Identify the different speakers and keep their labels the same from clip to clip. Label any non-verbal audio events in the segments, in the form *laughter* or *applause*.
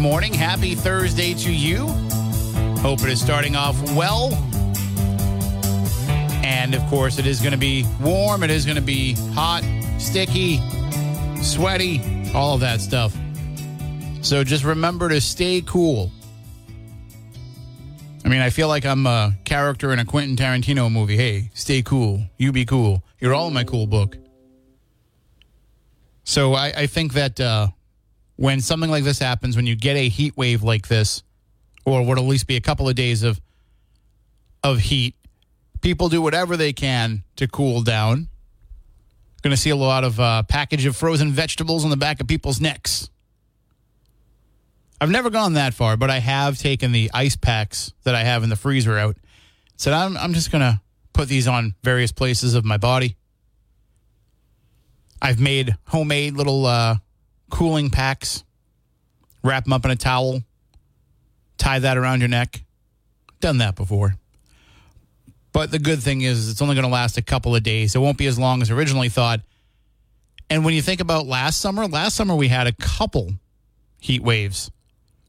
Speaker 1: Morning. Happy Thursday to you. Hope it is starting off well. And of course, it is going to be warm. It is going to be hot, sticky, sweaty, all of that stuff. So just remember to stay cool. I mean, I feel like I'm a character in a Quentin Tarantino movie. Hey, stay cool. You be cool. You're all in my cool book. So I, I think that uh, when something like this happens, when you get a heat wave like this, or what at least be a couple of days of of heat, people do whatever they can to cool down. Going to see a lot of uh, package of frozen vegetables on the back of people's necks. I've never gone that far, but I have taken the ice packs that I have in the freezer out. Said I'm I'm just going to put these on various places of my body. I've made homemade little uh, cooling packs, wrap them up in a towel, tie that around your neck. Done that before. But the good thing is, it's only going to last a couple of days. It won't be as long as originally thought. And when you think about last summer, last summer we had a couple heat waves.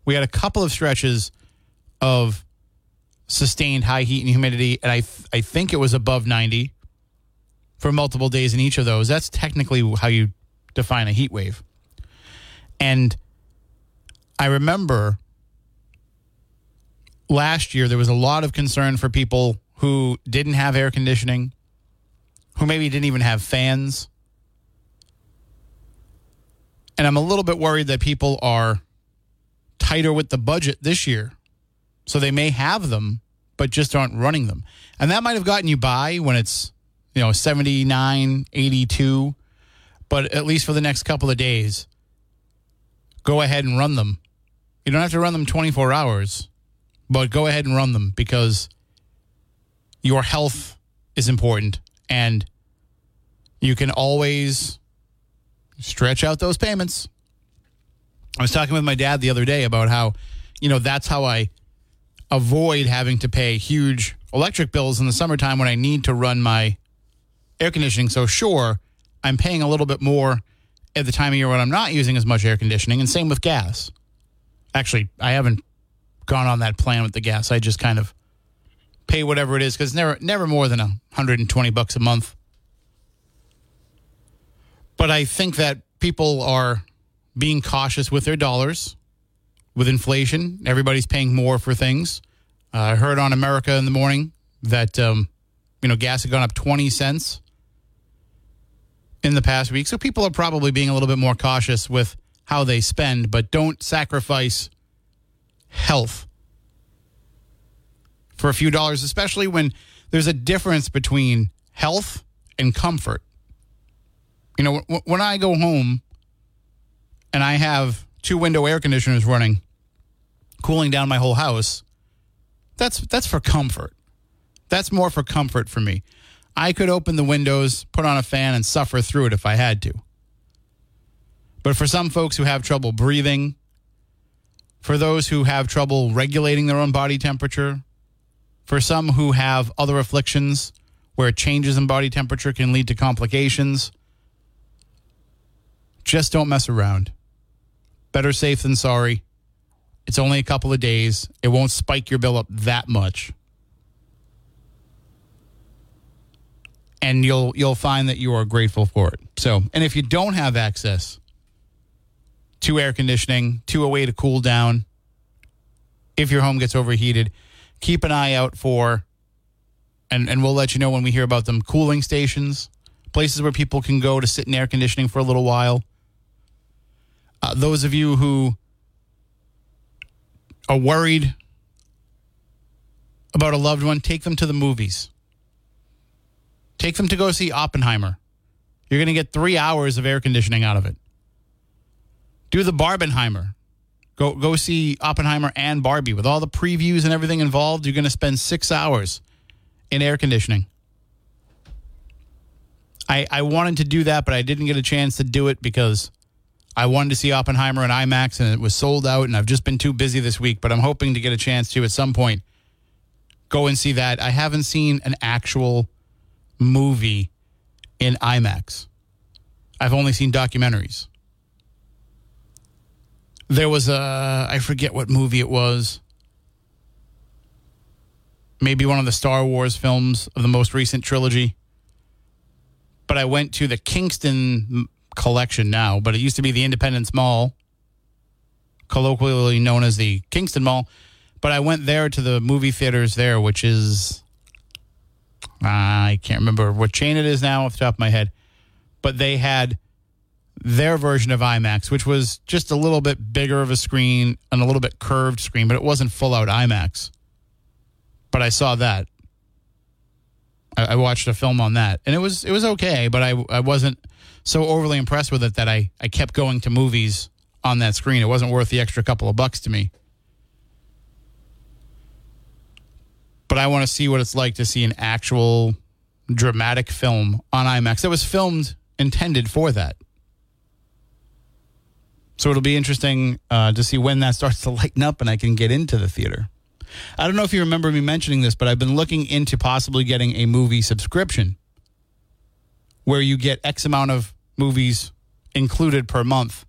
Speaker 1: We had a couple of stretches of sustained high heat and humidity, and I th- I think it was above 90 for multiple days in each of those. That's technically how you define a heat wave. And I remember last year there was a lot of concern for people who didn't have air conditioning, who maybe didn't even have fans. And I'm a little bit worried that people are tighter with the budget this year. So they may have them, but just aren't running them. And that might have gotten you by when it's, you know, 79, 82. But at least for the next couple of days, go ahead and run them. You don't have to run them 24 hours, but go ahead and run them because your health is important and you can always stretch out those payments. I was talking with my dad the other day about how, you know, that's how I avoid having to pay huge electric bills in the summertime when I need to run my air conditioning. So, sure, I'm paying a little bit more at the time of year when I'm not using as much air conditioning, and same with gas. Actually, I haven't gone on that plan with the gas. I just kind of pay whatever it is because never never more than 120 bucks a month. But I think that people are being cautious with their dollars. With inflation, everybody's paying more for things. Uh, I heard on America in the morning that um, you know gas had gone up 20 cents in the past week. So people are probably being a little bit more cautious with how they spend, but don't sacrifice health for a few dollars, especially when there's a difference between health and comfort. You know, when I go home and I have two window air conditioners running, cooling down my whole house, that's that's for comfort. That's more for comfort for me. I could open the windows, put on a fan, and suffer through it if I had to. But for some folks who have trouble breathing, for those who have trouble regulating their own body temperature, for some who have other afflictions where changes in body temperature can lead to complications, just don't mess around. Better safe than sorry. It's only a couple of days. It won't spike your bill up that much. And you'll you'll find that you are grateful for it. So, and if you don't have access to air conditioning, to a way to cool down, if your home gets overheated, keep an eye out for and and we'll let you know when we hear about them cooling stations, places where people can go to sit in air conditioning for a little while. Uh, those of you who are worried about a loved one, take them to the movies Take them to go see Oppenheimer. You're going to get three hours of air conditioning out of it. Do the Barbenheimer. Go go see Oppenheimer and Barbie with all the previews and everything involved. You're going to spend six hours in air conditioning. I I wanted to do that, but I didn't get a chance to do it because I wanted to see Oppenheimer and IMAX, and it was sold out. And I've just been too busy this week. But I'm hoping to get a chance to at some point go and see that. I haven't seen an actual movie in IMAX. I've only seen documentaries. There was a, I forget what movie it was. Maybe one of the Star Wars films of the most recent trilogy. But I went to the Kingston collection now, but it used to be the Independence Mall, colloquially known as the Kingston Mall. But I went there to the movie theaters there, which is, I can't remember what chain it is now off the top of my head. But they had their version of IMAX, which was just a little bit bigger of a screen and a little bit curved screen, but it wasn't full out IMAX. But I saw that. I, I watched a film on that, and it was it was okay, but I I wasn't so overly impressed with it that I I kept going to movies on that screen. It wasn't worth the extra couple of bucks to me. But I want to see what it's like to see an actual dramatic film on IMAX that was filmed intended for that. So it'll be interesting uh, to see when that starts to lighten up and I can get into the theater. I don't know if you remember me mentioning this, but I've been looking into possibly getting a movie subscription where you get X amount of movies included per month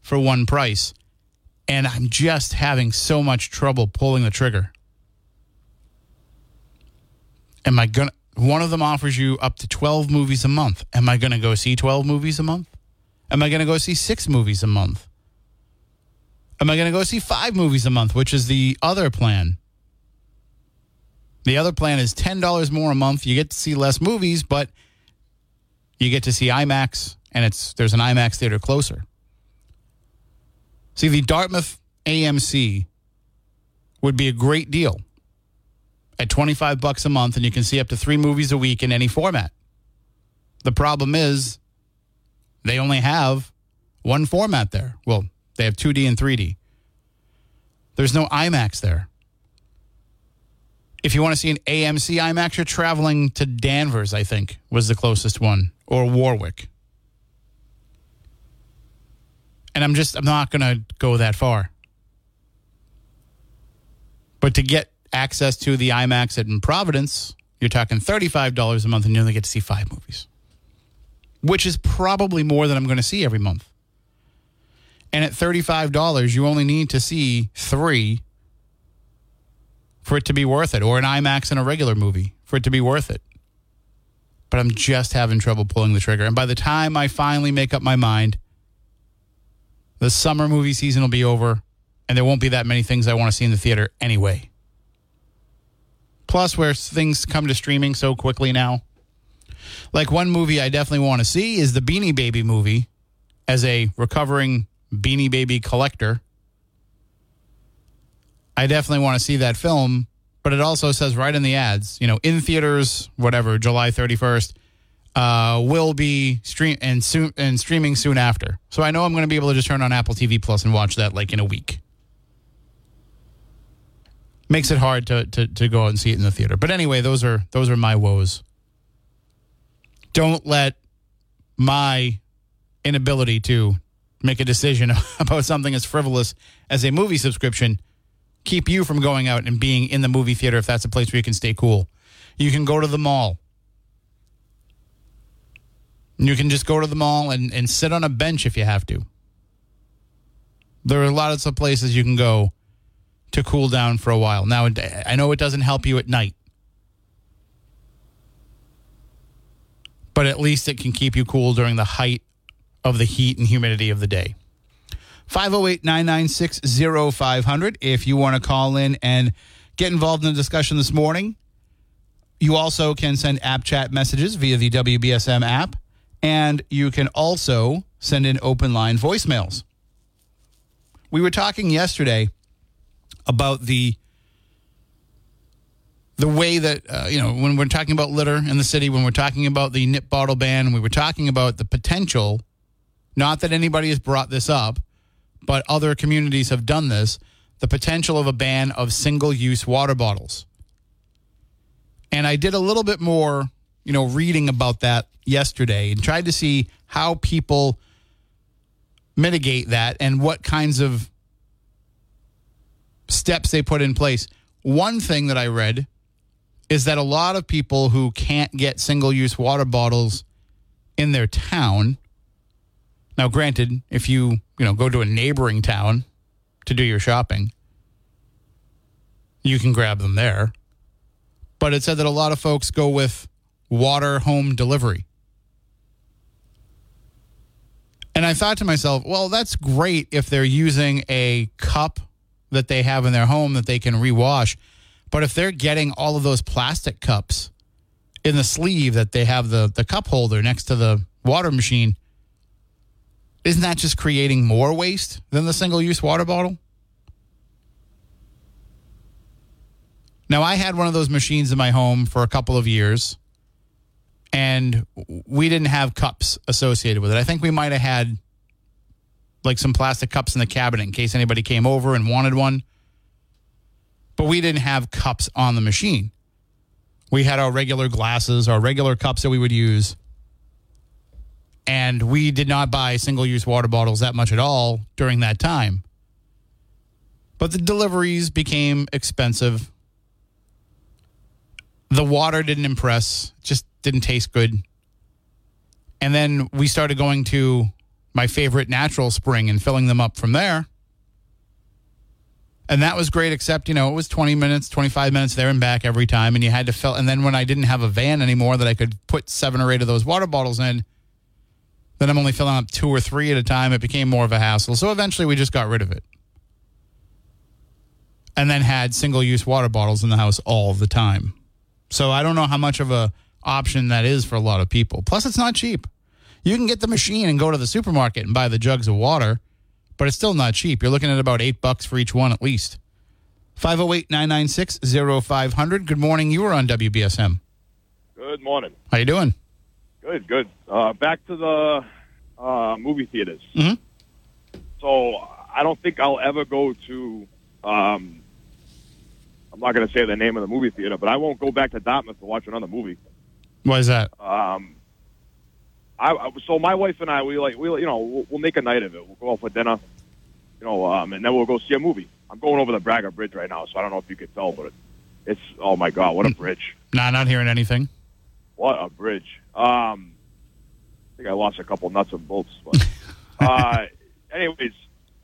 Speaker 1: for one price. And I'm just having so much trouble pulling the trigger. Am I going to, one of them offers you up to 12 movies a month. Am I going to go see 12 movies a month? Am I going to go see six movies a month? Am I going to go see five movies a month, which is the other plan? The other plan is $10 more a month. You get to see less movies, but you get to see IMAX, and it's there's an IMAX theater closer. See, the Dartmouth AMC would be a great deal at 25 bucks a month and you can see up to 3 movies a week in any format. The problem is they only have one format there. Well, they have 2D and 3D. There's no IMAX there. If you want to see an AMC IMAX, you're traveling to Danvers, I think, was the closest one, or Warwick. And I'm just, I'm not going to go that far. But to get access to the IMAX at in Providence, you're talking $35 a month and you only get to see five movies, which is probably more than I'm going to see every month. And at $35, you only need to see three for it to be worth it, or an IMAX and a regular movie for it to be worth it. But I'm just having trouble pulling the trigger. And by the time I finally make up my mind, the summer movie season will be over, and there won't be that many things I want to see in the theater anyway. Plus, where things come to streaming so quickly now. Like one movie I definitely want to see is the Beanie Baby movie as a recovering Beanie Baby collector. I definitely want to see that film, but it also says right in the ads, you know, in theaters, whatever, July 31st, uh, will be stream and soon and streaming soon after. So I know I'm going to be able to just turn on Apple TV Plus and watch that like in a week. Makes it hard to, to to go out and see it in the theater. But anyway, those are those are my woes. Don't let my inability to make a decision *laughs* about something as frivolous as a movie subscription keep you from going out and being in the movie theater if that's a place where you can stay cool. You can go to the mall. You can just go to the mall and, and sit on a bench if you have to. There are a lot of places you can go to cool down for a while. Now, I know it doesn't help you at night, but at least it can keep you cool during the height of the heat and humidity of the day. 508 996 0500 if you want to call in and get involved in the discussion this morning. You also can send app chat messages via the WBSM app, and you can also send in open line voicemails. We were talking yesterday about the the way that uh, you know when we're talking about litter in the city, when we're talking about the nip bottle ban, we were talking about the potential. Not that anybody has brought this up, but other communities have done this. The potential of a ban of single-use water bottles. And I did a little bit more, you know, reading about that yesterday and tried to see how people mitigate that and what kinds of steps they put in place. One thing that I read is that a lot of people who can't get single use water bottles in their town. Now, granted, if you, you know, go to a neighboring town to do your shopping, you can grab them there. But it said that a lot of folks go with water home delivery. And I thought to myself, well, that's great if they're using a cup that they have in their home that they can rewash. But if they're getting all of those plastic cups in the sleeve that they have the, the cup holder next to the water machine, isn't that just creating more waste than the single use water bottle? Now, I had one of those machines in my home for a couple of years, and we didn't have cups associated with it. I think we might have had like some plastic cups in the cabinet in case anybody came over and wanted one. But we didn't have cups on the machine. We had our regular glasses, our regular cups that we would use. And we did not buy single use water bottles that much at all during that time. But the deliveries became expensive. The water didn't impress, just didn't taste good. And then we started going to my favorite natural spring and filling them up from there. And that was great, except, you know, it was 20 minutes, 25 minutes there and back every time. And you had to fill. And then when I didn't have a van anymore that I could put seven or eight of those water bottles in, then I'm only filling up two or three at a time. It became more of a hassle. So eventually we just got rid of it. And then had single use water bottles in the house all the time. So I don't know how much of a option that is for a lot of people. Plus, it's not cheap. You can get the machine and go to the supermarket and buy the jugs of water, but it's still not cheap. You're looking at about eight bucks for each one at least. 508 996 0500. Good morning. You were on WBSM.
Speaker 2: Good morning.
Speaker 1: How you doing?
Speaker 2: Good, good. Uh, back to the uh, movie theaters.
Speaker 1: Mhm.
Speaker 2: So I don't think I'll ever go to. Um, I'm not going to say the name of the movie theater, but I won't go back to Dartmouth to watch another movie.
Speaker 1: Why is that?
Speaker 2: Um, I, I so my wife and I we like we you know we'll, we'll make a night of it. We'll go out for dinner, you know, um, and then we'll go see a movie. I'm going over the Braga Bridge right now, so I don't know if you could tell, but it's oh my god, what a bridge!
Speaker 1: Nah, not hearing anything.
Speaker 2: What a bridge! Um, I think I lost a couple nuts and bolts, but *laughs* uh, anyways,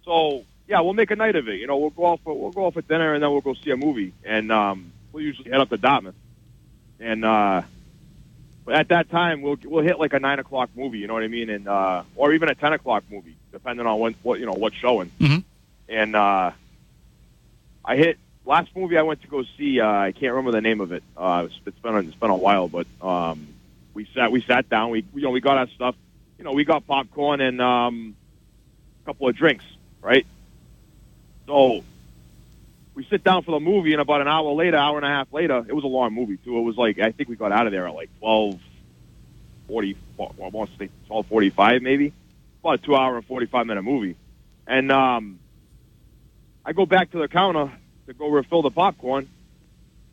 Speaker 2: so yeah, we'll make a night of it. You know, we'll go out for we'll go out for dinner, and then we'll go see a movie, and um, we'll usually head up to Dartmouth, and uh, at that time we'll we'll hit like a nine o'clock movie, you know what I mean, and uh, or even a ten o'clock movie, depending on when what you know what's showing.
Speaker 1: Mhm.
Speaker 2: And uh, I hit last movie I went to go see. Uh, I can't remember the name of it. Uh, it's, it's been it's been a while, but um, we sat we sat down. We you know we got our stuff. You know we got popcorn and um, a couple of drinks, right? So we sit down for the movie, and about an hour later, hour and a half later, it was a long movie too. It was like I think we got out of there at like twelve forty. Well, I want to say twelve forty-five, maybe. About a two-hour and forty-five minute movie, and um, I go back to the counter to go refill the popcorn,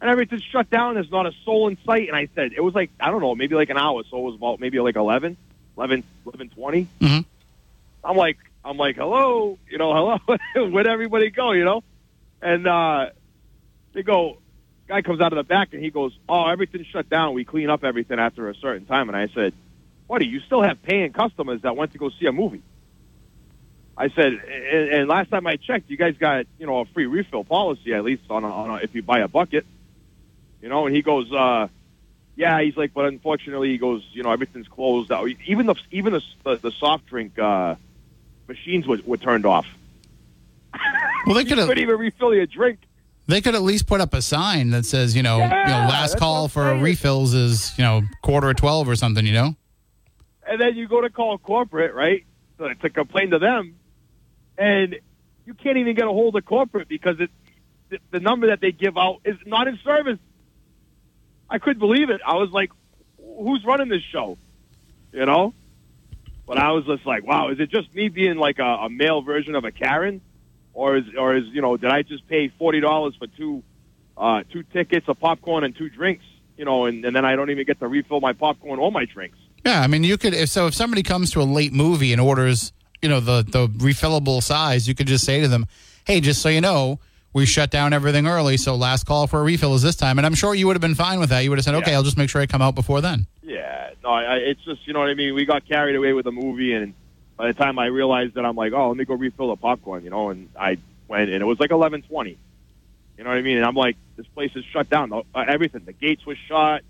Speaker 2: and everything's shut down. There's not a soul in sight. And I said it was like I don't know, maybe like an hour. So it was about maybe like 11, 11, 11 20.
Speaker 1: Mhm.
Speaker 2: I'm like, I'm like, hello, you know, hello, *laughs* where'd everybody go, you know? And uh, they go, guy comes out of the back and he goes, oh, everything's shut down. We clean up everything after a certain time. And I said, buddy, you still have paying customers that went to go see a movie. I said, and, and last time I checked, you guys got you know a free refill policy at least on a, on a, if you buy a bucket, you know. And he goes, uh, yeah, he's like, but unfortunately, he goes, you know, everything's closed out. Even the even the the, the soft drink uh, machines were, were turned off.
Speaker 1: Well, they could
Speaker 2: couldn't even refill your drink.
Speaker 1: they could at least put up a sign that says, you know, you know, last call for refills is, you know, quarter of 12 or something, you know?
Speaker 2: and then you go to call corporate, right, to, to complain to them, and you can't even get a hold of corporate because it, the, the number that they give out is not in service. I couldn't believe it. I was like, who's running this show? You know? But I was just like, wow, is it just me being like a, a male version of a Karen? Or is, or is, you know, did I just pay $40 for two, uh, two tickets, a popcorn and two drinks? You know, and, and then I don't even get to refill my popcorn or my drinks.
Speaker 1: Yeah, I mean, you could. If, so if somebody comes to a late movie and orders, you know, the the refillable size, you could just say to them, "Hey, just so you know, we shut down everything early, so last call for a refill is this time." And I'm sure you would have been fine with that. You would have said, "Okay,
Speaker 2: Yeah.
Speaker 1: I'll just make sure I come out before then."
Speaker 2: Yeah, no, I, I- it's just you know what I mean. We got carried away with the movie, and by the time I realized that, I'm like, oh, let me go refill the popcorn, you know. And I went, and it was like 11:20. You know what I mean? And I'm like, this place is shut down. Uh, everything, the gates were shut,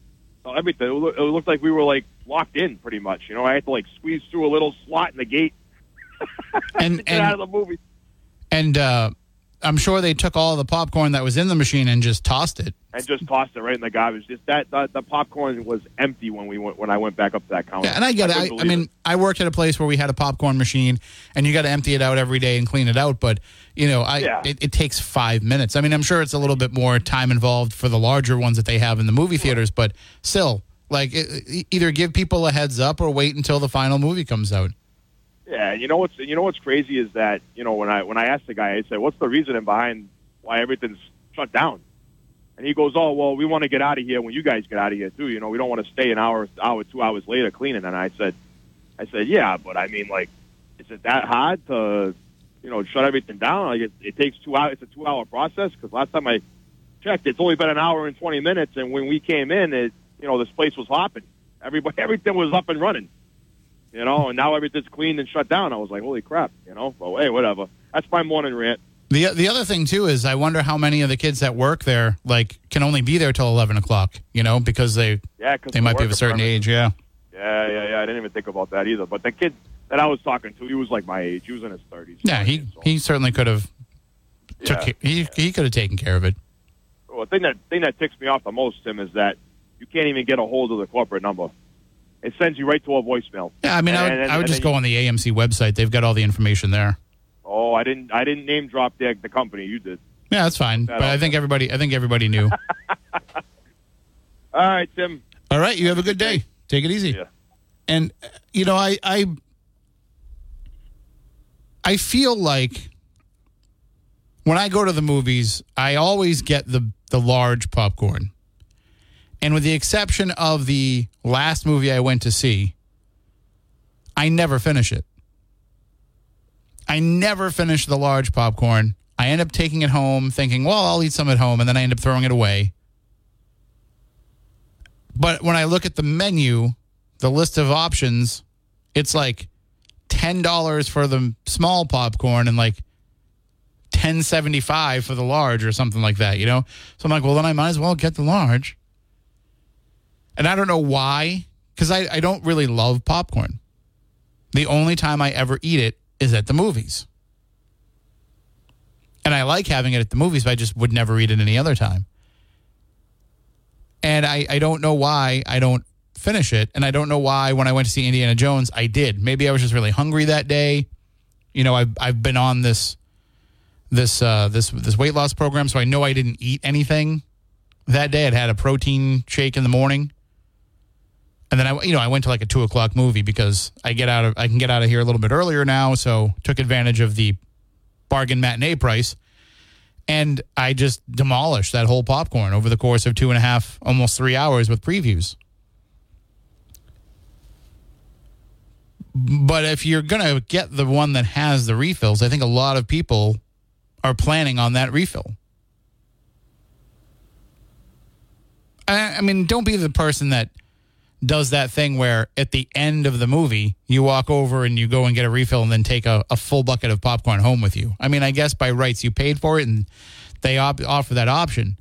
Speaker 2: so everything. It, it looked like we were like locked in, pretty much. You know, I had to like squeeze through a little slot in the gate *laughs*
Speaker 1: And
Speaker 2: get out of
Speaker 1: and
Speaker 2: the movie.
Speaker 1: and uh, I'm sure they took all the popcorn that was in the machine and just tossed it.
Speaker 2: And just tossed it right in the garbage. Just that the, the popcorn was empty when we went when I went back up to that counter.
Speaker 1: Yeah, and I get it. I, I mean, I worked at a place where we had a popcorn machine, and you got to empty it out every day and clean it out. But you know, I
Speaker 2: Yeah.
Speaker 1: it, it takes five minutes. I mean, I'm sure it's a little bit more time involved for the larger ones that they have in the movie theaters, but still, like, it, it- either give people a heads up or wait until the final movie comes out.
Speaker 2: Yeah, and you know what's you know what's crazy is that you know when I when I asked the guy, I said, "What's the reasoning behind why everything's shut down?" And he goes, "Oh, well, we want to get out of here when you guys get out of here too. You know, we don't want to stay an hour, hour, two hours later cleaning." And I said, "I said, yeah, but I mean, like, is it that hard to, you know, shut everything down? Like, it, it takes two hours. It's a two-hour process because last time I checked, it's only been an hour and twenty minutes, and when we came in, it, you know, this place was hopping. Everybody, *laughs* everything was up and running." You know, and now everything's cleaned and shut down. I was like, holy crap, you know. Well, hey, whatever. That's my morning rant.
Speaker 1: The the other thing too is I wonder how many of the kids that work there like can only be there till eleven o'clock. You know, because they
Speaker 2: Yeah,
Speaker 1: they might be of a certain age. Yeah.
Speaker 2: Yeah, yeah, yeah. I didn't even think about that either. But the kid that I was talking to, he was like my age. He was in his thirties.
Speaker 1: Yeah, he he certainly could have took
Speaker 2: Yeah.
Speaker 1: he he could have taken care of it.
Speaker 2: Well, the thing that thing that ticks me off the most, Tim, is that you can't even get a hold of the corporate number. It sends you right to a voicemail.
Speaker 1: Yeah, I mean, I would,
Speaker 2: And- and-
Speaker 1: I would just
Speaker 2: then
Speaker 1: go on the AMC website. They've got all the information there.
Speaker 2: Oh, I didn't. I didn't name drop the the company. You did.
Speaker 1: Yeah, that's fine.
Speaker 2: That
Speaker 1: But I think everybody I think everybody knew. *laughs*
Speaker 2: All right, Tim.
Speaker 1: all right, you have a good day. Take it easy.
Speaker 2: Yeah.
Speaker 1: And you know, I I I feel like when I go to the movies, I always get the the large popcorn. And with the exception of the last movie I went to see, I never finish it. I never finish the large popcorn. I end up taking it home thinking, well, I'll eat some at home, and then I end up throwing it away. But when I look at the menu, the list of options, it's like $10 for the small popcorn and like 1075 for the large or something like that, you know? So I'm like, well, then I might as well get the large. And I don't know why, because I, I don't really love popcorn. The only time I ever eat it is at the movies. And I like having it at the movies, but I just would never eat it any other time. And I, I don't know why I don't finish it. And I don't know why when I went to see Indiana Jones, I did. Maybe I was just really hungry that day. You know, I've, I've been on this this uh, this this weight loss program, so I know I didn't eat anything that day. I'd had a protein shake in the morning, and then I you know I went to like a two o'clock movie because I get out of I can get out of here a little bit earlier now, so took advantage of the bargain matinee price, and I just demolished that whole popcorn over the course of two and a half, almost three hours with previews. But if you're gonna get the one that has the refills, I think a lot of people are planning on that refill. I, I mean, don't be the person that does that thing where at the end of the movie you walk over and you go and get a refill and then take a, a full bucket of popcorn home with you. I mean, I guess by rights you paid for it and they op- offer that option.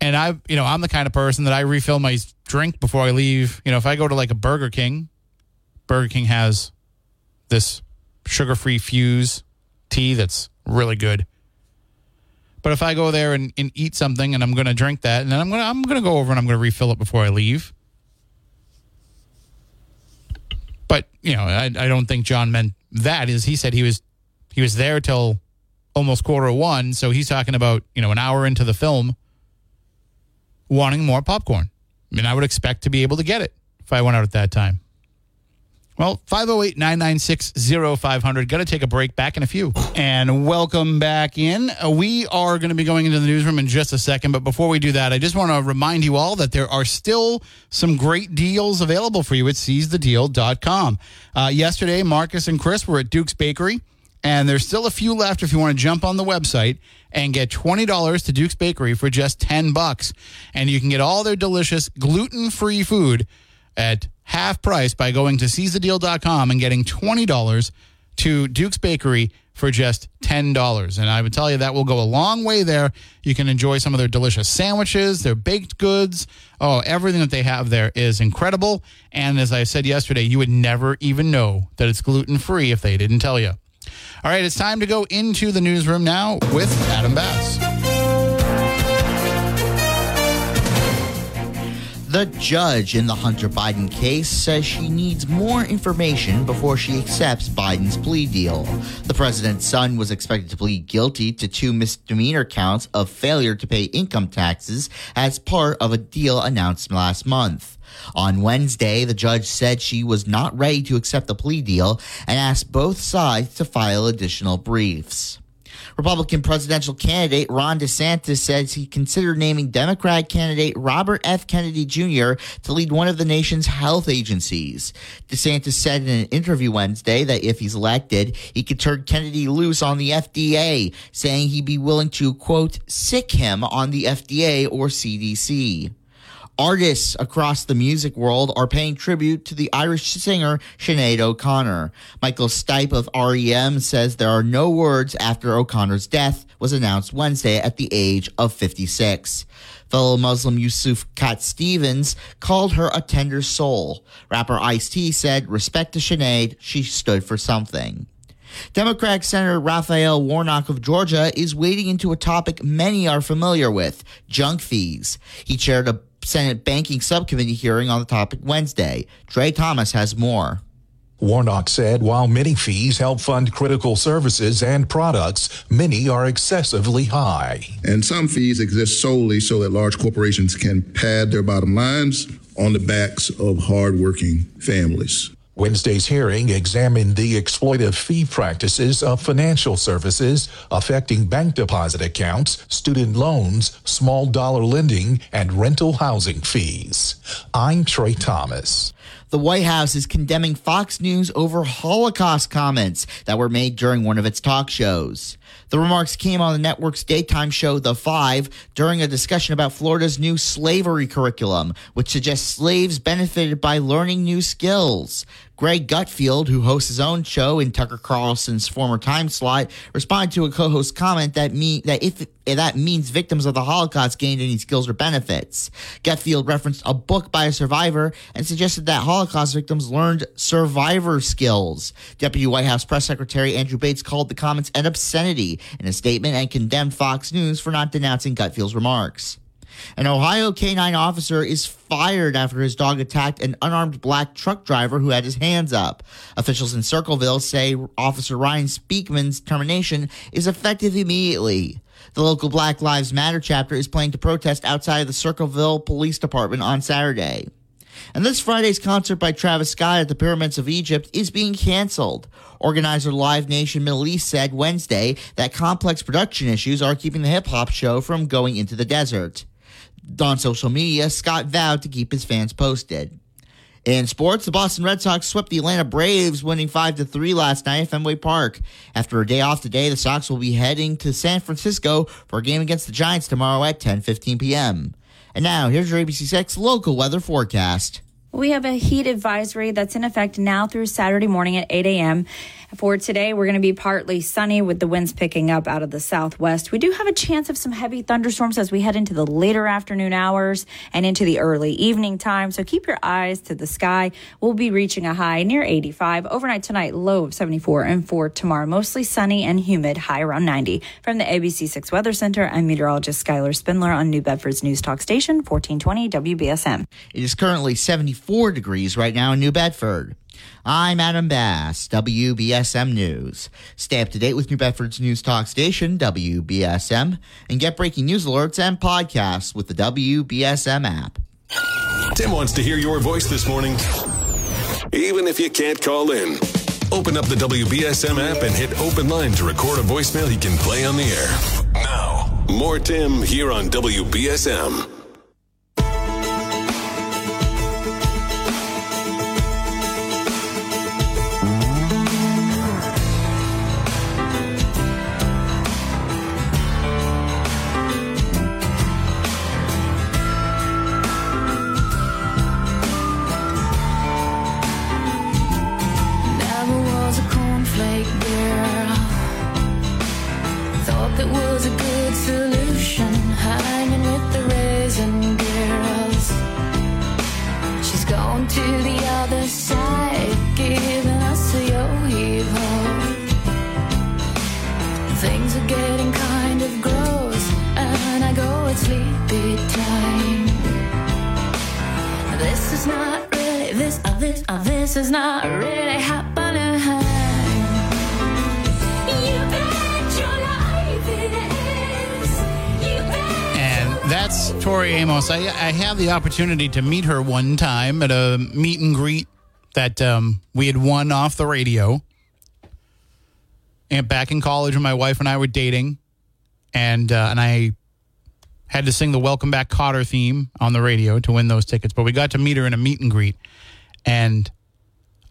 Speaker 1: And I, you know, I'm the kind of person that I refill my drink before I leave. You know, if I go to like a Burger King, Burger King has this sugar-free Fuze tea that's really good. But if I go there and, and eat something and I'm going to drink that, and then I'm going to I'm going to go over and I'm going to refill it before I leave. But you know, I, I don't think John meant that. Is he said he was he was there till almost quarter one, so he's talking about you know an hour into the film wanting more popcorn. I mean, I would expect to be able to get it if I went out at that time. Well, 508 996 0500. Got to take a break. Back in a few. And welcome back in. Uh, We are going to be going into the newsroom in just a second. But before we do that, I just want to remind you all that there are still some great deals available for you at seizethedeal.com. Uh, yesterday, Marcus and Chris were at Duke's Bakery. And there's still a few left if you want to jump on the website and get $20 to Duke's Bakery for just 10 bucks. And you can get all their delicious gluten-free food at half price by going to seizethedeal.com and getting $20 to Duke's Bakery for just $10. And I would tell you that will go a long way there. You can enjoy some of their delicious sandwiches, their baked goods. Oh, everything that they have there is incredible. And as I said yesterday, you would never even know that it's gluten free if they didn't tell you. All right, it's time to go into the newsroom now with Adam Bass.
Speaker 3: The judge in the Hunter Biden case says she needs more information before she accepts Biden's plea deal. The president's son was expected to plead guilty to two misdemeanor counts of failure to pay income taxes as part of a deal announced last month. On Wednesday, the judge said she was not ready to accept the plea deal and asked both sides to file additional briefs. Republican presidential candidate Ron DeSantis says he considered naming Democrat candidate Robert F. Kennedy Jr. to lead one of the nation's health agencies. DeSantis said in an interview Wednesday that if he's elected, he could turn Kennedy loose on the FDA, saying he'd be willing to, quote, sick him on the FDA or CDC. Artists across the music world are paying tribute to the Irish singer Sinead O'Connor. Michael Stipe of REM says there are no words after O'Connor's death was announced Wednesday at the age of 56. Fellow Muslim Yusuf Cat Stevens called her a tender soul. Rapper Ice-T said, respect to Sinead, she stood for something. Democratic Senator Raphael Warnock of Georgia is wading into a topic many are familiar with junk fees. He chaired a Senate Banking Subcommittee hearing on the topic Wednesday. Trey Thomas has more.
Speaker 4: Warnock said while many fees help fund critical services and products, many are excessively high.
Speaker 5: And some fees exist solely so that large corporations can pad their bottom lines on the backs of hardworking families.
Speaker 4: Wednesday's hearing examined the exploitive fee practices of financial services affecting bank deposit accounts, student loans, small dollar lending, and rental housing fees. I'm Trey Thomas.
Speaker 3: The White House is condemning Fox News over Holocaust comments that were made during one of its talk shows. The remarks came on the network's daytime show, The Five, during a discussion about Florida's new slavery curriculum, which suggests slaves benefited by learning new skills. Greg Gutfield, who hosts his own show in Tucker Carlson's former time slot, responded to a co-host comment that mean that if that means victims of the Holocaust gained any skills or benefits. Gutfield referenced a book by a survivor and suggested that Holocaust victims learned survivor skills. Deputy White House Press Secretary Andrew Bates called the comments an obscenity in a statement and condemned Fox News for not denouncing Gutfield's remarks. An Ohio canine officer is fired after his dog attacked an unarmed black truck driver who had his hands up. Officials in Circleville say Officer Ryan Speakman's termination is effective immediately. The local Black Lives Matter chapter is planning to protest outside of the Circleville Police Department on Saturday. And this Friday's concert by Travis Scott at the Pyramids of Egypt is being canceled. Organizer Live Nation Middle East said Wednesday that complex production issues are keeping the hip hop show from going into the desert. On social media, Scott vowed to keep his fans posted. In sports, the Boston Red Sox swept the Atlanta Braves, winning 5 to 3 last night at Fenway Park. After a day off today, the Sox will be heading to San Francisco for a game against the Giants tomorrow at 10:15 p.m. And now, here's your ABC6 local weather forecast.
Speaker 6: We have a heat advisory that's in effect now through Saturday morning at 8 a.m. For today, we're going to be partly sunny with the winds picking up out of the southwest. We do have a chance of some heavy thunderstorms as we head into the later afternoon hours and into the early evening time. So keep your eyes to the sky. We'll be reaching a high near 85. Overnight tonight, low of 74. And for tomorrow, mostly sunny and humid, high around 90. From the ABC6 Weather Center, I'm meteorologist Skylar Spindler on New Bedford's News Talk Station, 1420 WBSM.
Speaker 3: It is currently 74 degrees right now in New Bedford. I'm Adam Bass, WBSM News. Stay up to date with New Bedford's news talk station, WBSM, and get breaking news alerts and podcasts with the WBSM app.
Speaker 7: Tim wants to hear your voice this morning, even if you can't call in. Open up the WBSM app and hit open line to record a voicemail he can play on the air. Now, more Tim here on WBSM.
Speaker 8: This. Uh, this. Is not really happening. You bet your life it is. You bet.
Speaker 1: And that's Tori Amos. I, I had the opportunity to meet her one time at a meet and greet that um, we had won off the radio. And back in college, when my wife and I were dating, and uh, and I had to sing the "Welcome Back, Kotter" theme on the radio to win those tickets. But we got to meet her in a meet and greet, and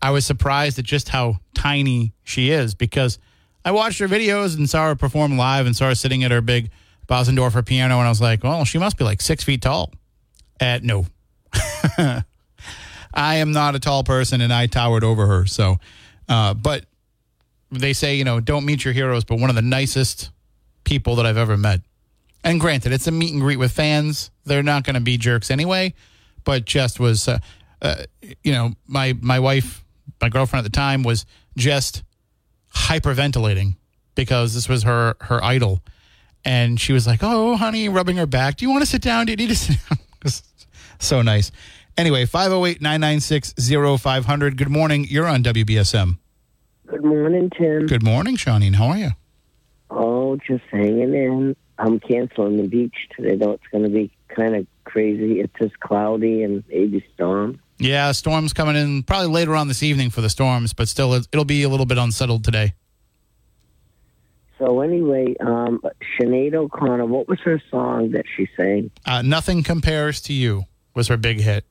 Speaker 1: I was surprised at just how tiny she is because I watched her videos and saw her perform live and saw her sitting at her big Bosendorfer piano, and I was like, well, she must be like six feet tall. Uh, no. *laughs* I am not a tall person, and I towered over her. So, uh, but they say, you know, don't meet your heroes, but one of the nicest people that I've ever met. And granted, it's a meet and greet with fans. They're not going to be jerks anyway, but just was, uh, uh, you know, my my wife, my girlfriend at the time was just hyperventilating because this was her her idol, and she was like, "Oh, honey," rubbing her back. Do you want to sit down? Do you need to sit down? *laughs* So nice. Anyway, 508 996 0500. Good morning. You're on WBSM.
Speaker 9: Good morning, Tim.
Speaker 1: Good morning, Shawneen. How are you?
Speaker 9: Oh, just hanging in. I'm canceling the beach today, though. It's going to be kind of crazy. It's just cloudy and maybe storm.
Speaker 1: Yeah, storms coming in probably later on this evening for the storms, but still, it- it'll be a little bit unsettled today.
Speaker 9: So anyway, um, Sinead O'Connor, what was her song that she sang?
Speaker 1: Uh, Nothing compares to you was her big hit.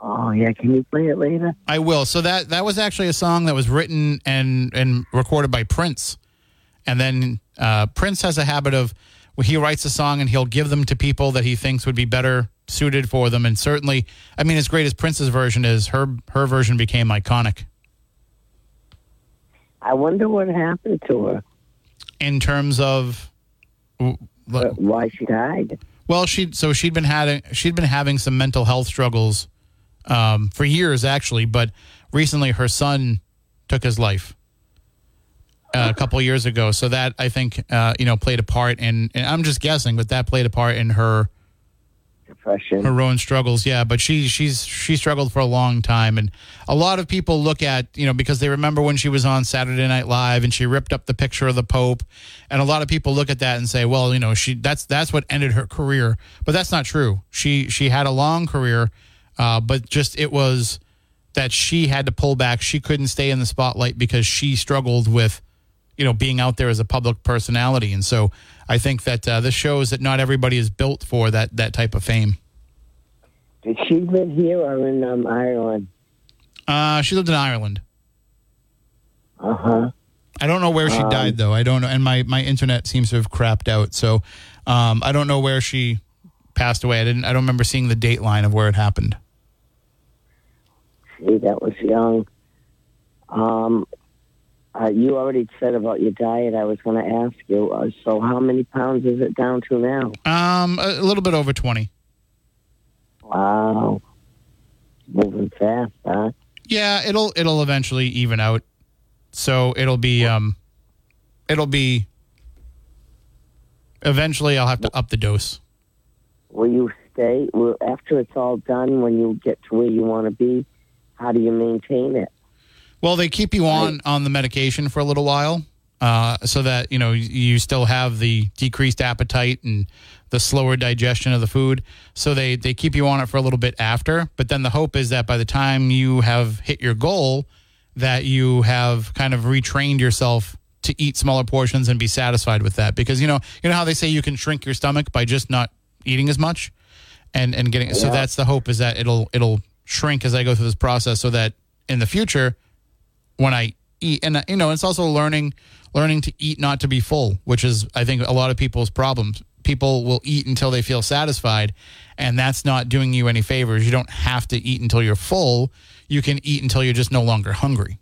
Speaker 9: Oh yeah, can you play it later?
Speaker 1: I will. So that that was actually a song that was written and and recorded by Prince, and then uh, Prince has a habit of he writes a song and he'll give them to people that he thinks would be better suited for them. And certainly, I mean, as great as Prince's version is, her her version became iconic
Speaker 9: I wonder what happened to her.
Speaker 1: in terms of.
Speaker 9: uh, Why she died?
Speaker 1: Well, she so she'd been having she'd been having some mental health struggles um, for years actually, but recently her son took his life uh, a couple years ago. So that I think uh, you know played a part in. And I'm just guessing, but that played a part in her
Speaker 9: Depression.
Speaker 1: her own struggles. Yeah, but she she's she struggled for a long time, and a lot of people look at you know because they remember when she was on Saturday Night Live and she ripped up the picture of the Pope, and a lot of people look at that and say, well, you know, she that's that's what ended her career, but that's not true. She she had a long career, uh, but just it was that she had to pull back. She couldn't stay in the spotlight because she struggled with you know being out there as a public personality. And so i think that uh, this shows that not everybody is built for that that type of fame.
Speaker 9: Did she live here or in um, Ireland?
Speaker 1: uh, she lived in ireland.
Speaker 9: Uh huh.
Speaker 1: i don't know where she died though. I don't know. And my my internet seems to have crapped out. So um, i don't know where she passed away. I didn't i don't remember seeing the date line of where it happened.
Speaker 9: See, that was young. Um, uh, you already said about your diet. I was going to ask you. Uh, so, how many pounds is it down to now?
Speaker 1: um, a, little bit over 20
Speaker 9: Wow, moving fast, huh?
Speaker 1: yeah it'll it'll eventually even out so it'll be um it'll be eventually i'll have to up the dose
Speaker 9: Will you stay? Will, after it's all done, when you get to where you want to be, how do you maintain it?
Speaker 1: Well, they keep you on on the medication for a little while, uh, so that you know you still have the decreased appetite and the slower digestion of the food. So they they keep you on it for a little bit after. But then the hope is that by the time you have hit your goal, that you have kind of retrained yourself to eat smaller portions and be satisfied with that. Because you know you know how they say you can shrink your stomach by just not eating as much, and and getting. So that's the hope is that it'll it'll shrink as I go through this process, so that in the future when I eat, and you know, it's also learning learning to eat not to be full, which is I think a lot of people's problems. People will eat until they feel satisfied, and that's not doing you any favors. You don't have to eat until you're full. You can eat until you're just no longer hungry.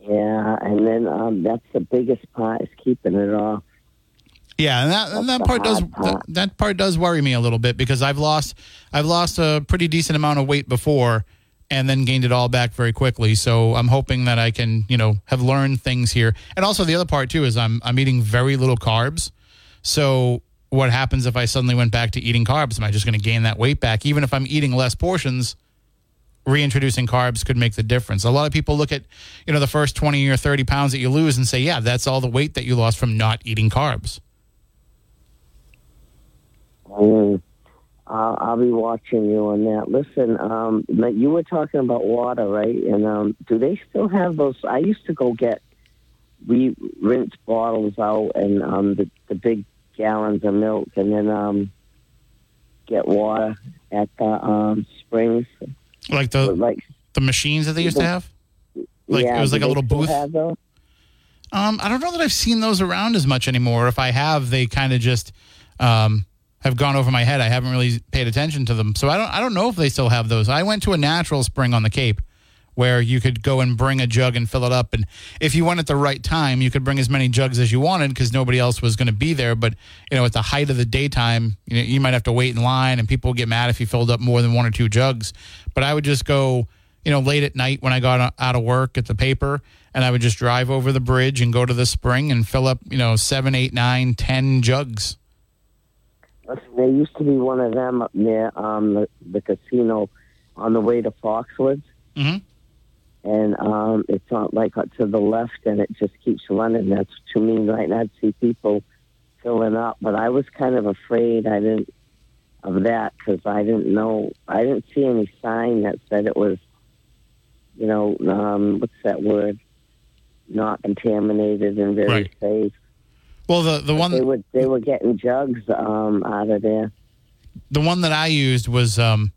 Speaker 9: Yeah, and then um, that's the biggest part is keeping it off.
Speaker 1: Yeah, and that and that part does
Speaker 9: hard
Speaker 1: that, that part does worry me a little bit because I've lost I've lost a pretty decent amount of weight before and then gained it all back very quickly. So I'm hoping that I can, you know, have learned things here. And also the other part too is I'm I'm eating very little carbs. So what happens if I suddenly went back to eating carbs? Am I just going to gain that weight back even if I'm eating less portions? Reintroducing carbs could make the difference. A lot of people look at, you know, the first 20 or 30 pounds that you lose and say, yeah, that's all the weight that you lost from not eating carbs.
Speaker 9: Mm. I'll, I'll be watching you on that. Listen, um, you were talking about water, right? And um, do they still have those? I used to go get we rinse bottles out and um, the the big gallons of milk, and then um, get water at the um, springs.
Speaker 1: Like the
Speaker 9: like
Speaker 1: the machines that they used to have? Like
Speaker 9: yeah,
Speaker 1: it was like a little booth. Um, I don't know that I've seen those around as much anymore. If I have, they kind of just um, have gone over my head. I haven't really paid attention to them, so I don't. I don't know if they still have those. I went to a natural spring on the Cape where you could go and bring a jug and fill it up, and if you went at the right time, you could bring as many jugs as you wanted because nobody else was going to be there. But you know, at the height of the daytime, you know, you might have to wait in line, and people get mad if you filled up more than one or two jugs. But I would just go you know, late at night when I got out of work at the paper, and I would just drive over the bridge and go to the spring and fill up, you know, seven, eight, nine, ten jugs.
Speaker 9: Listen, there used to be one of them up near um, the, the casino on the way to Foxwoods.
Speaker 1: Mhm.
Speaker 9: And um, it's on like uh, to the left, and it just keeps running. That's to me right now. I'd see people filling up, but I was kind of afraid. I didn't of that because I didn't know. I didn't see any sign that said it was, you know, um, what's that word? Not contaminated and very
Speaker 1: Right.
Speaker 9: safe.
Speaker 1: Well, the the one
Speaker 9: They were they were getting jugs um, out of there.
Speaker 1: the one that I used was, um,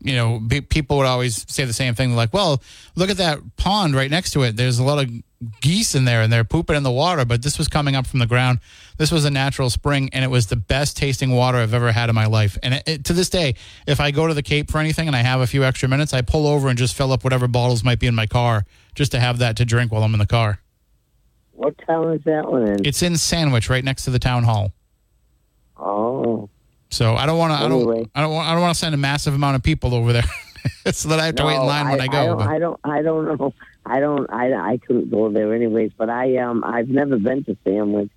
Speaker 1: you know, pe- people would always say the same thing, like, "Well, look at that pond right next to it. There's a lot of geese in there, and they're pooping in the water." But this was coming up from the ground. This was a natural spring, and it was the best tasting water I've ever had in my life. And it, it, to this day, if I go to the Cape for anything and I have a few extra minutes, I pull over and just fill up whatever bottles might be in my car, just to have that to drink while I'm in the car.
Speaker 9: What town is that one in?
Speaker 1: It's in Sandwich, right next to the town hall.
Speaker 9: oh,
Speaker 1: So I don't want to. I don't. I don't. Want, I don't want to send a massive amount of people over there, *laughs* so that I have to wait in
Speaker 9: No,
Speaker 1: line when I, go.
Speaker 9: don't, I don't. I don't know. I don't. I, I couldn't go there anyways. But I um. I've never been to Sandwich.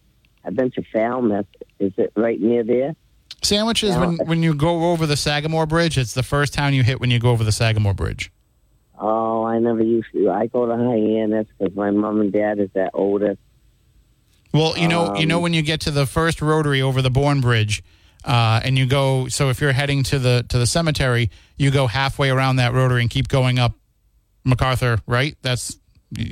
Speaker 9: I've been to Falmouth. Is it right near there?
Speaker 1: Sandwich is when, when you go over the Sagamore Bridge. It's the first town you hit when you go over the Sagamore Bridge.
Speaker 9: Oh, I never used to. I go to Hyannis because my mom and dad is that older.
Speaker 1: Well, you know, you know
Speaker 9: Um,
Speaker 1: when you get to the first rotary over the Bourne Bridge, uh, and you go. So if you're heading to the to the cemetery, you go halfway around that rotary and keep going up MacArthur. Right? That's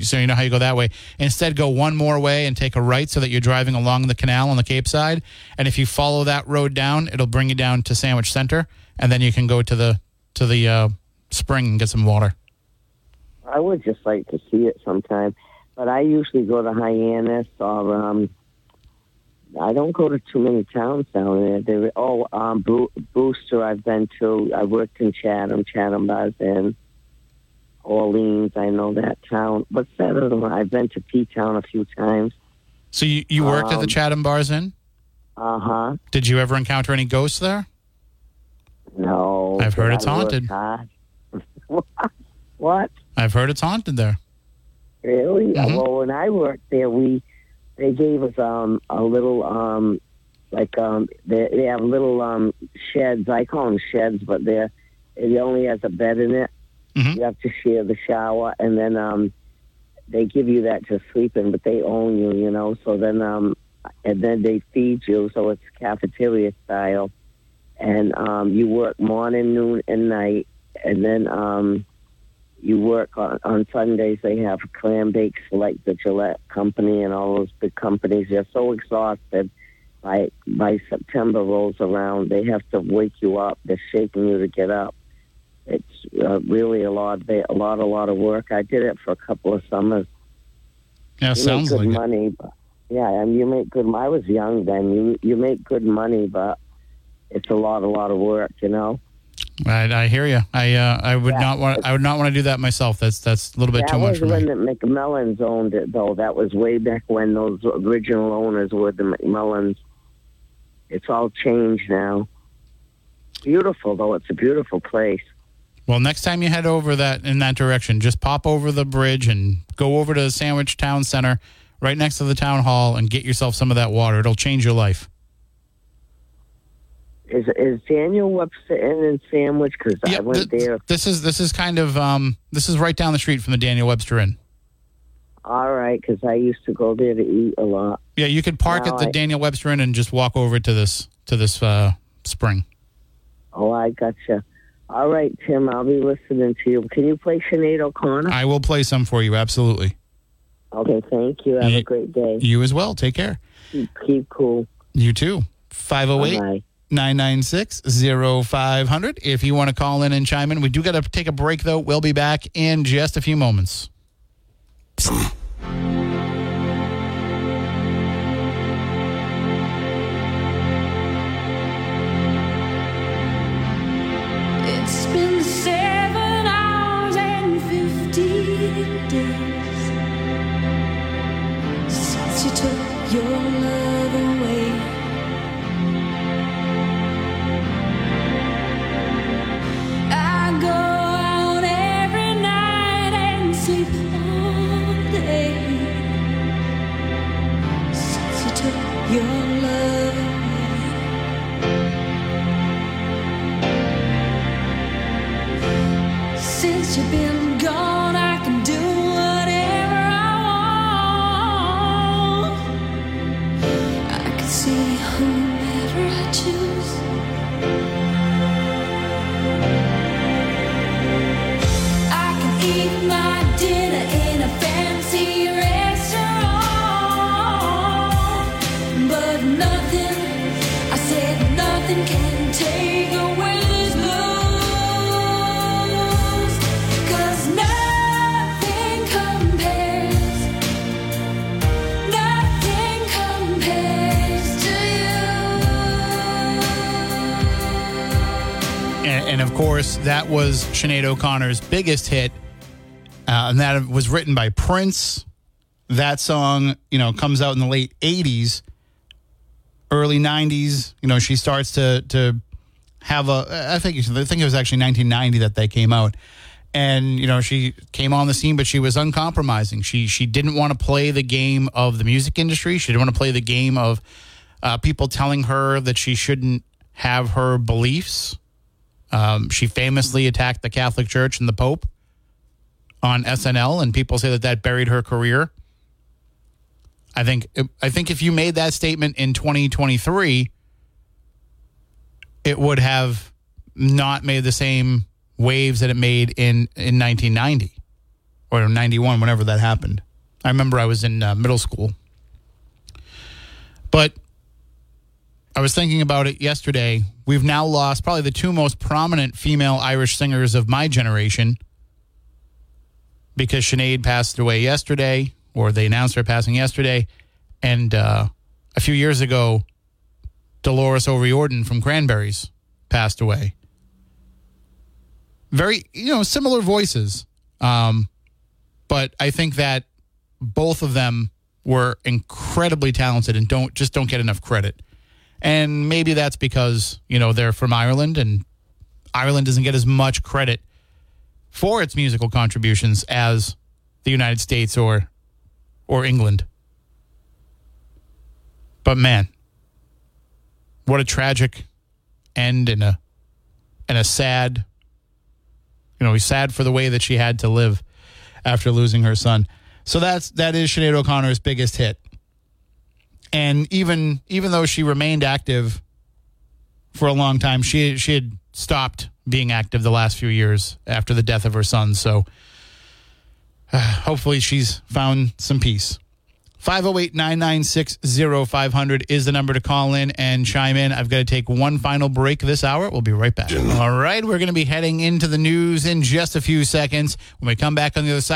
Speaker 1: so you know how you go that way. Instead, go one more way and take a right, so that you're driving along the canal on the Cape side. And if you follow that road down, it'll bring you down to Sandwich Center, and then you can go to the to the uh, spring and get some water.
Speaker 9: I would just like to see it sometime, but I usually go to Hyannis or um. I don't go to too many towns down there. There, oh, um, Bo- Brewster. I've been to. I worked in Chatham, Chatham Bars, and Orleans. I know that town. What's that other one? I've been to P Town a few times.
Speaker 1: So you, you worked at the
Speaker 9: Um,
Speaker 1: Chatham Bars Inn.
Speaker 9: Uh huh.
Speaker 1: Did you ever encounter any ghosts there?
Speaker 9: No,
Speaker 1: I've heard it's
Speaker 9: I
Speaker 1: haunted. *laughs*
Speaker 9: what?
Speaker 1: I've heard it's haunted there.
Speaker 9: Really?
Speaker 1: Mhm.
Speaker 9: Well, when I worked there, we they gave us um a little um like um they they have little um sheds. I call them sheds, but they're it only has a bed in it. You have to share the shower, and then um, they give you that to sleep in, but they own you, you know. So then, um, and then they feed you, so it's cafeteria style, and um, you work morning, noon, and night, and then um, you work on, on Sundays. They have clam bakes like the Gillette company and all those big companies. They're so exhausted. By by September rolls around, they have to wake you up. They're shaking you to get up. It's uh, really a lot, they, a lot, a lot of work. I did it for a couple of summers.
Speaker 1: Yeah,
Speaker 9: you
Speaker 1: sounds
Speaker 9: make good
Speaker 1: like
Speaker 9: money. But, yeah, and you make good. I was young then. You you make good money, but it's a lot, a lot of work. You know.
Speaker 1: I, I hear you. I uh, I would
Speaker 9: Yeah.
Speaker 1: not want I would not want to do that myself. That's that's a little bit
Speaker 9: that
Speaker 1: too much
Speaker 9: was
Speaker 1: for
Speaker 9: when
Speaker 1: me.
Speaker 9: the McMillans owned it, though. That was way back when those original owners were the McMillans. It's all changed now. Beautiful, though. It's a beautiful place.
Speaker 1: Well, next time you head over that in that direction, just pop over the bridge and go over to the Sandwich Town Center, right next to the town hall, and get yourself some of that water. It'll change your life.
Speaker 9: Is is Daniel Webster Inn in Sandwich? Because I went
Speaker 1: th-
Speaker 9: there.
Speaker 1: This is this is kind of um this is right down the street from the Daniel Webster Inn.
Speaker 9: All right, because I used to go there to eat a lot.
Speaker 1: Yeah, you could park
Speaker 9: No,
Speaker 1: at the
Speaker 9: I-
Speaker 1: Daniel Webster Inn and just walk over to this to this uh, spring.
Speaker 9: Oh, I gotcha. All right, Tim, I'll be listening to you. Can you play Sinead O'Connor?
Speaker 1: I will play some for you. Absolutely.
Speaker 9: Okay, thank you. Have
Speaker 1: You-
Speaker 9: a great day.
Speaker 1: You as well. Take care.
Speaker 9: Keep, keep cool.
Speaker 1: You too. 508
Speaker 9: Bye.
Speaker 1: 996 0500. If you want to call in and chime in, we do got to take a break though. We'll be back in just a few moments. *laughs*
Speaker 8: been
Speaker 1: course, that was Sinead O'Connor's biggest hit, uh, and that was written by Prince. That song, you know, comes out in the late '80s, early '90s. You know, she starts to to have a. I think I think it was actually 1990 that they came out, and you know, she came on the scene, but she was uncompromising. She she didn't want to play the game of the music industry. She didn't want to play the game of uh, people telling her that she shouldn't have her beliefs. Um, she famously attacked the Catholic Church and the Pope on SNL, and people say that that buried her career. I think I think if you made that statement in 2023, it would have not made the same waves that it made in in 1990 or 91, whenever that happened. I remember I was in uh, middle school, but I was thinking about it yesterday. We've now lost probably the two most prominent female Irish singers of my generation because Sinead passed away yesterday, or they announced her passing yesterday. And uh, a few years ago, Dolores O'Riordan from Cranberries passed away. Very, you know, similar voices. Um, but I think that both of them were incredibly talented and don't just don't get enough credit. And maybe that's because, you know, they're from Ireland and Ireland doesn't get as much credit for its musical contributions as the United States or or England. But man, what a tragic end and a and a sad you know, he's sad for the way that she had to live after losing her son. So that's that is Sinead O'Connor's biggest hit. And even even though she remained active for a long time, she she had stopped being active the last few years after the death of her son. So uh, hopefully she's found some peace. 508 996 0500 is the number to call in and chime in. I've got to take one final break this hour. We'll be right back. All right, we're going to be heading into the news in just a few seconds. When we come back on the other side,